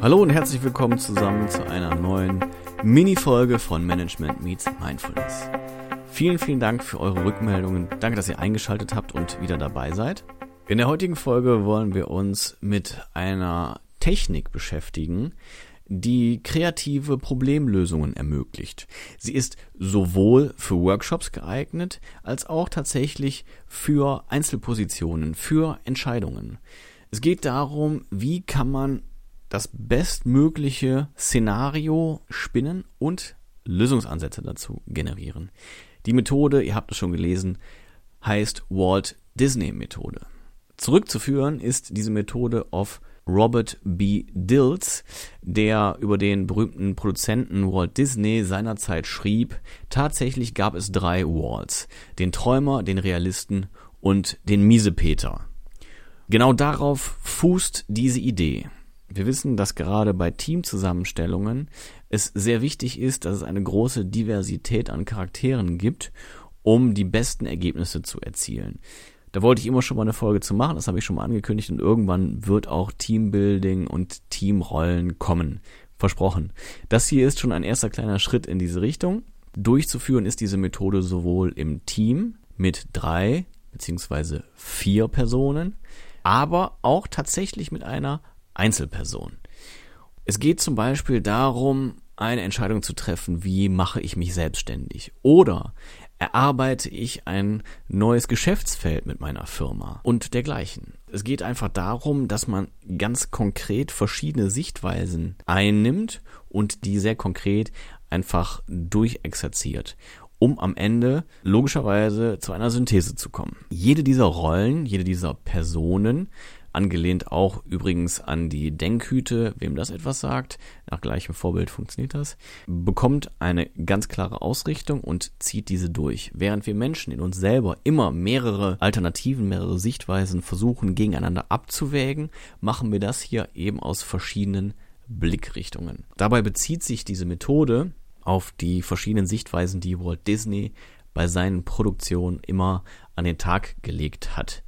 Hallo und herzlich willkommen zusammen zu einer neuen Mini-Folge von Management Meets Mindfulness. Vielen, vielen Dank für eure Rückmeldungen. Danke, dass ihr eingeschaltet habt und wieder dabei seid. In der heutigen Folge wollen wir uns mit einer Technik beschäftigen, die kreative Problemlösungen ermöglicht. Sie ist sowohl für Workshops geeignet, als auch tatsächlich für Einzelpositionen, für Entscheidungen. Es geht darum, wie kann man das bestmögliche Szenario spinnen und Lösungsansätze dazu generieren. Die Methode, ihr habt es schon gelesen, heißt Walt Disney Methode. Zurückzuführen ist diese Methode auf Robert B. Dills, der über den berühmten Produzenten Walt Disney seinerzeit schrieb, tatsächlich gab es drei Walls, den Träumer, den Realisten und den Miesepeter. Genau darauf fußt diese Idee. Wir wissen, dass gerade bei Teamzusammenstellungen es sehr wichtig ist, dass es eine große Diversität an Charakteren gibt, um die besten Ergebnisse zu erzielen. Da wollte ich immer schon mal eine Folge zu machen, das habe ich schon mal angekündigt und irgendwann wird auch Teambuilding und Teamrollen kommen. Versprochen. Das hier ist schon ein erster kleiner Schritt in diese Richtung. Durchzuführen ist diese Methode sowohl im Team mit drei beziehungsweise vier Personen, aber auch tatsächlich mit einer Einzelperson. Es geht zum Beispiel darum, eine Entscheidung zu treffen, wie mache ich mich selbstständig oder erarbeite ich ein neues Geschäftsfeld mit meiner Firma und dergleichen. Es geht einfach darum, dass man ganz konkret verschiedene Sichtweisen einnimmt und die sehr konkret einfach durchexerziert um am Ende logischerweise zu einer Synthese zu kommen. Jede dieser Rollen, jede dieser Personen angelehnt auch übrigens an die Denkhüte, wem das etwas sagt, nach gleichem Vorbild funktioniert das, bekommt eine ganz klare Ausrichtung und zieht diese durch. Während wir Menschen in uns selber immer mehrere Alternativen, mehrere Sichtweisen versuchen gegeneinander abzuwägen, machen wir das hier eben aus verschiedenen Blickrichtungen. Dabei bezieht sich diese Methode auf die verschiedenen Sichtweisen, die Walt Disney bei seinen Produktionen immer an den Tag gelegt hat.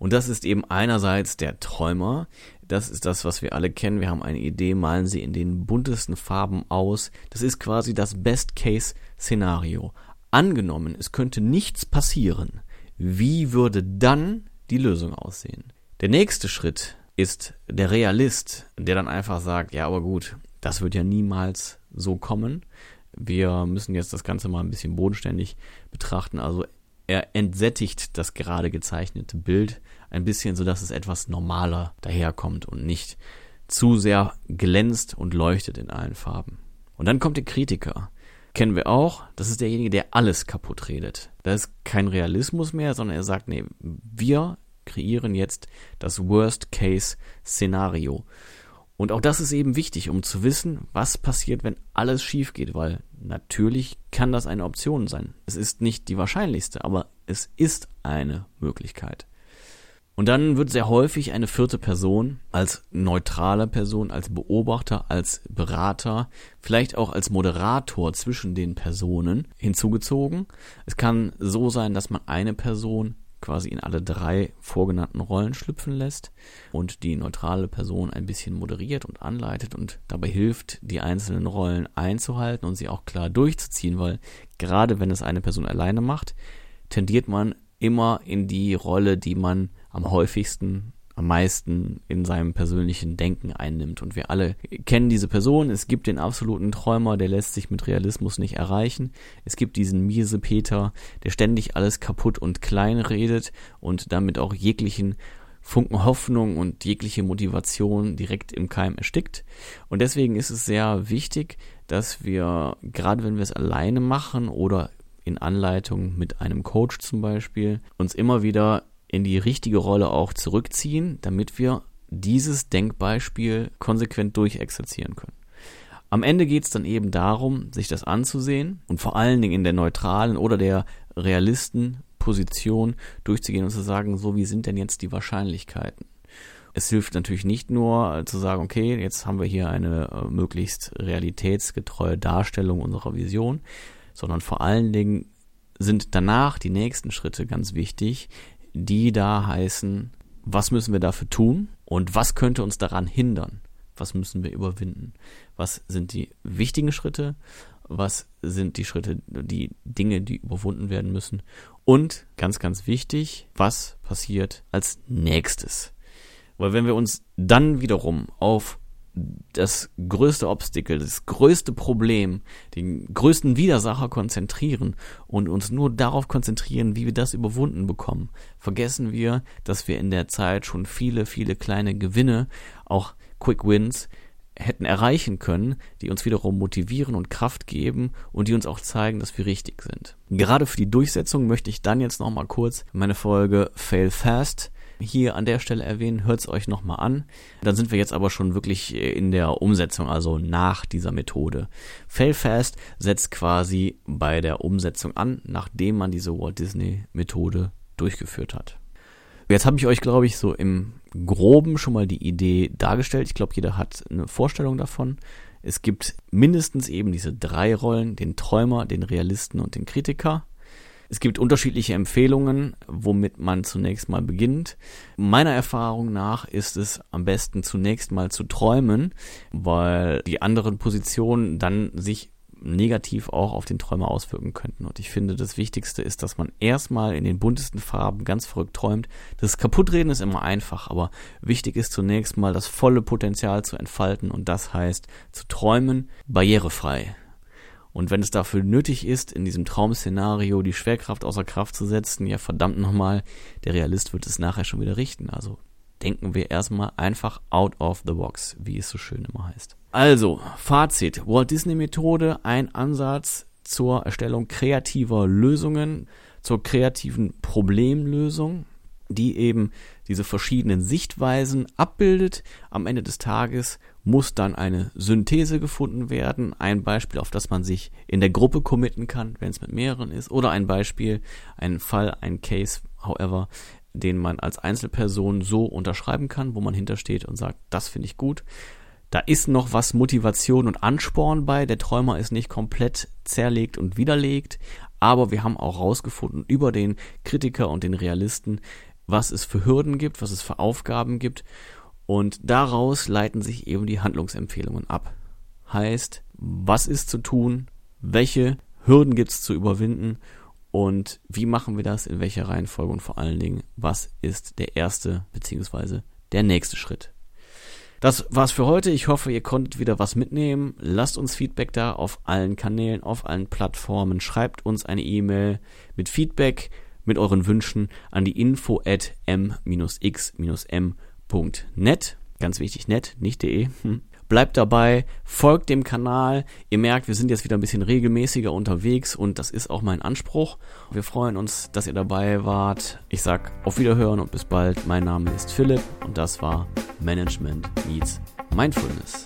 Und das ist eben einerseits der Träumer. Das ist das, was wir alle kennen. Wir haben eine Idee, malen sie in den buntesten Farben aus. Das ist quasi das Best-Case-Szenario. Angenommen, es könnte nichts passieren. Wie würde dann die Lösung aussehen? Der nächste Schritt ist der Realist, der dann einfach sagt, ja, aber gut, das wird ja niemals so kommen. Wir müssen jetzt das Ganze mal ein bisschen bodenständig betrachten. Also er entsättigt das gerade gezeichnete Bild ein bisschen, so dass es etwas normaler daherkommt und nicht zu sehr glänzt und leuchtet in allen Farben. Und dann kommt der Kritiker. Kennen wir auch, das ist derjenige, der alles kaputt redet. Da ist kein Realismus mehr, sondern er sagt, nee, wir kreieren jetzt das Worst-Case-Szenario. Und auch das ist eben wichtig, um zu wissen, was passiert, wenn alles schief geht, weil natürlich kann das eine Option sein. Es ist nicht die wahrscheinlichste, aber es ist eine Möglichkeit. Und dann wird sehr häufig eine vierte Person als neutrale Person, als Beobachter, als Berater, vielleicht auch als Moderator zwischen den Personen hinzugezogen. Es kann so sein, dass man eine Person quasi in alle drei vorgenannten Rollen schlüpfen lässt und die neutrale Person ein bisschen moderiert und anleitet und dabei hilft, die einzelnen Rollen einzuhalten und sie auch klar durchzuziehen, weil gerade wenn es eine Person alleine macht, tendiert man immer in die Rolle, die man am häufigsten am meisten in seinem persönlichen Denken einnimmt. Und wir alle kennen diese Person. Es gibt den absoluten Träumer, der lässt sich mit Realismus nicht erreichen. Es gibt diesen miese Peter, der ständig alles kaputt und klein redet und damit auch jeglichen Funken Hoffnung und jegliche Motivation direkt im Keim erstickt. Und deswegen ist es sehr wichtig, dass wir, gerade wenn wir es alleine machen oder in Anleitung mit einem Coach zum Beispiel, uns immer wieder in die richtige Rolle auch zurückziehen, damit wir dieses Denkbeispiel konsequent durchexerzieren können. Am Ende geht es dann eben darum, sich das anzusehen und vor allen Dingen in der neutralen oder der realisten Position durchzugehen und zu sagen, so wie sind denn jetzt die Wahrscheinlichkeiten? Es hilft natürlich nicht nur zu sagen, okay, jetzt haben wir hier eine äh, möglichst realitätsgetreue Darstellung unserer Vision, sondern vor allen Dingen sind danach die nächsten Schritte ganz wichtig, die da heißen, was müssen wir dafür tun und was könnte uns daran hindern? was müssen wir überwinden, was sind die wichtigen Schritte, was sind die Schritte, die Dinge, die überwunden werden müssen und ganz, ganz wichtig, was passiert als nächstes. Weil wenn wir uns dann wiederum auf das größte Obstacle, das größte Problem, den größten Widersacher konzentrieren und uns nur darauf konzentrieren, wie wir das überwunden bekommen, vergessen wir, dass wir in der Zeit schon viele, viele kleine Gewinne, auch Quick Wins, hätten erreichen können, die uns wiederum motivieren und Kraft geben und die uns auch zeigen, dass wir richtig sind. Gerade für die Durchsetzung möchte ich dann jetzt nochmal kurz meine Folge Fail Fast hier an der Stelle erwähnen, hört es euch nochmal an. Dann sind wir jetzt aber schon wirklich in der Umsetzung, also nach dieser Methode. Failfast setzt quasi bei der Umsetzung an, nachdem man diese Walt Disney Methode durchgeführt hat. Jetzt habe ich euch, glaube ich, so im groben schon mal die Idee dargestellt. Ich glaube, jeder hat eine Vorstellung davon. Es gibt mindestens eben diese drei Rollen, den Träumer, den Realisten und den Kritiker. Es gibt unterschiedliche Empfehlungen, womit man zunächst mal beginnt. Meiner Erfahrung nach ist es am besten zunächst mal zu träumen, weil die anderen Positionen dann sich negativ auch auf den Träumer auswirken könnten. Und ich finde, das Wichtigste ist, dass man erstmal in den buntesten Farben ganz verrückt träumt. Das Kaputtreden ist immer einfach, aber wichtig ist zunächst mal das volle Potenzial zu entfalten und das heißt zu träumen barrierefrei. Und wenn es dafür nötig ist, in diesem Traumszenario die Schwerkraft außer Kraft zu setzen, ja verdammt nochmal, der Realist wird es nachher schon wieder richten. Also denken wir erstmal einfach out of the box, wie es so schön immer heißt. Also, Fazit. Walt Disney Methode, ein Ansatz zur Erstellung kreativer Lösungen, zur kreativen Problemlösung, die eben diese verschiedenen Sichtweisen abbildet. Am Ende des Tages muss dann eine Synthese gefunden werden. Ein Beispiel, auf das man sich in der Gruppe committen kann, wenn es mit mehreren ist. Oder ein Beispiel, ein Fall, ein Case, however, den man als Einzelperson so unterschreiben kann, wo man hintersteht und sagt, das finde ich gut. Da ist noch was Motivation und Ansporn bei. Der Träumer ist nicht komplett zerlegt und widerlegt. Aber wir haben auch rausgefunden über den Kritiker und den Realisten, was es für Hürden gibt, was es für Aufgaben gibt. Und daraus leiten sich eben die Handlungsempfehlungen ab. Heißt, was ist zu tun, welche Hürden gibt es zu überwinden und wie machen wir das, in welcher Reihenfolge und vor allen Dingen, was ist der erste bzw. der nächste Schritt. Das war's für heute. Ich hoffe, ihr konntet wieder was mitnehmen. Lasst uns Feedback da auf allen Kanälen, auf allen Plattformen. Schreibt uns eine E-Mail mit Feedback mit euren Wünschen an die info at m-x-m.net. Ganz wichtig, net, nicht de. Hm. Bleibt dabei, folgt dem Kanal. Ihr merkt, wir sind jetzt wieder ein bisschen regelmäßiger unterwegs und das ist auch mein Anspruch. Wir freuen uns, dass ihr dabei wart. Ich sag auf Wiederhören und bis bald. Mein Name ist Philipp und das war Management Meets Mindfulness.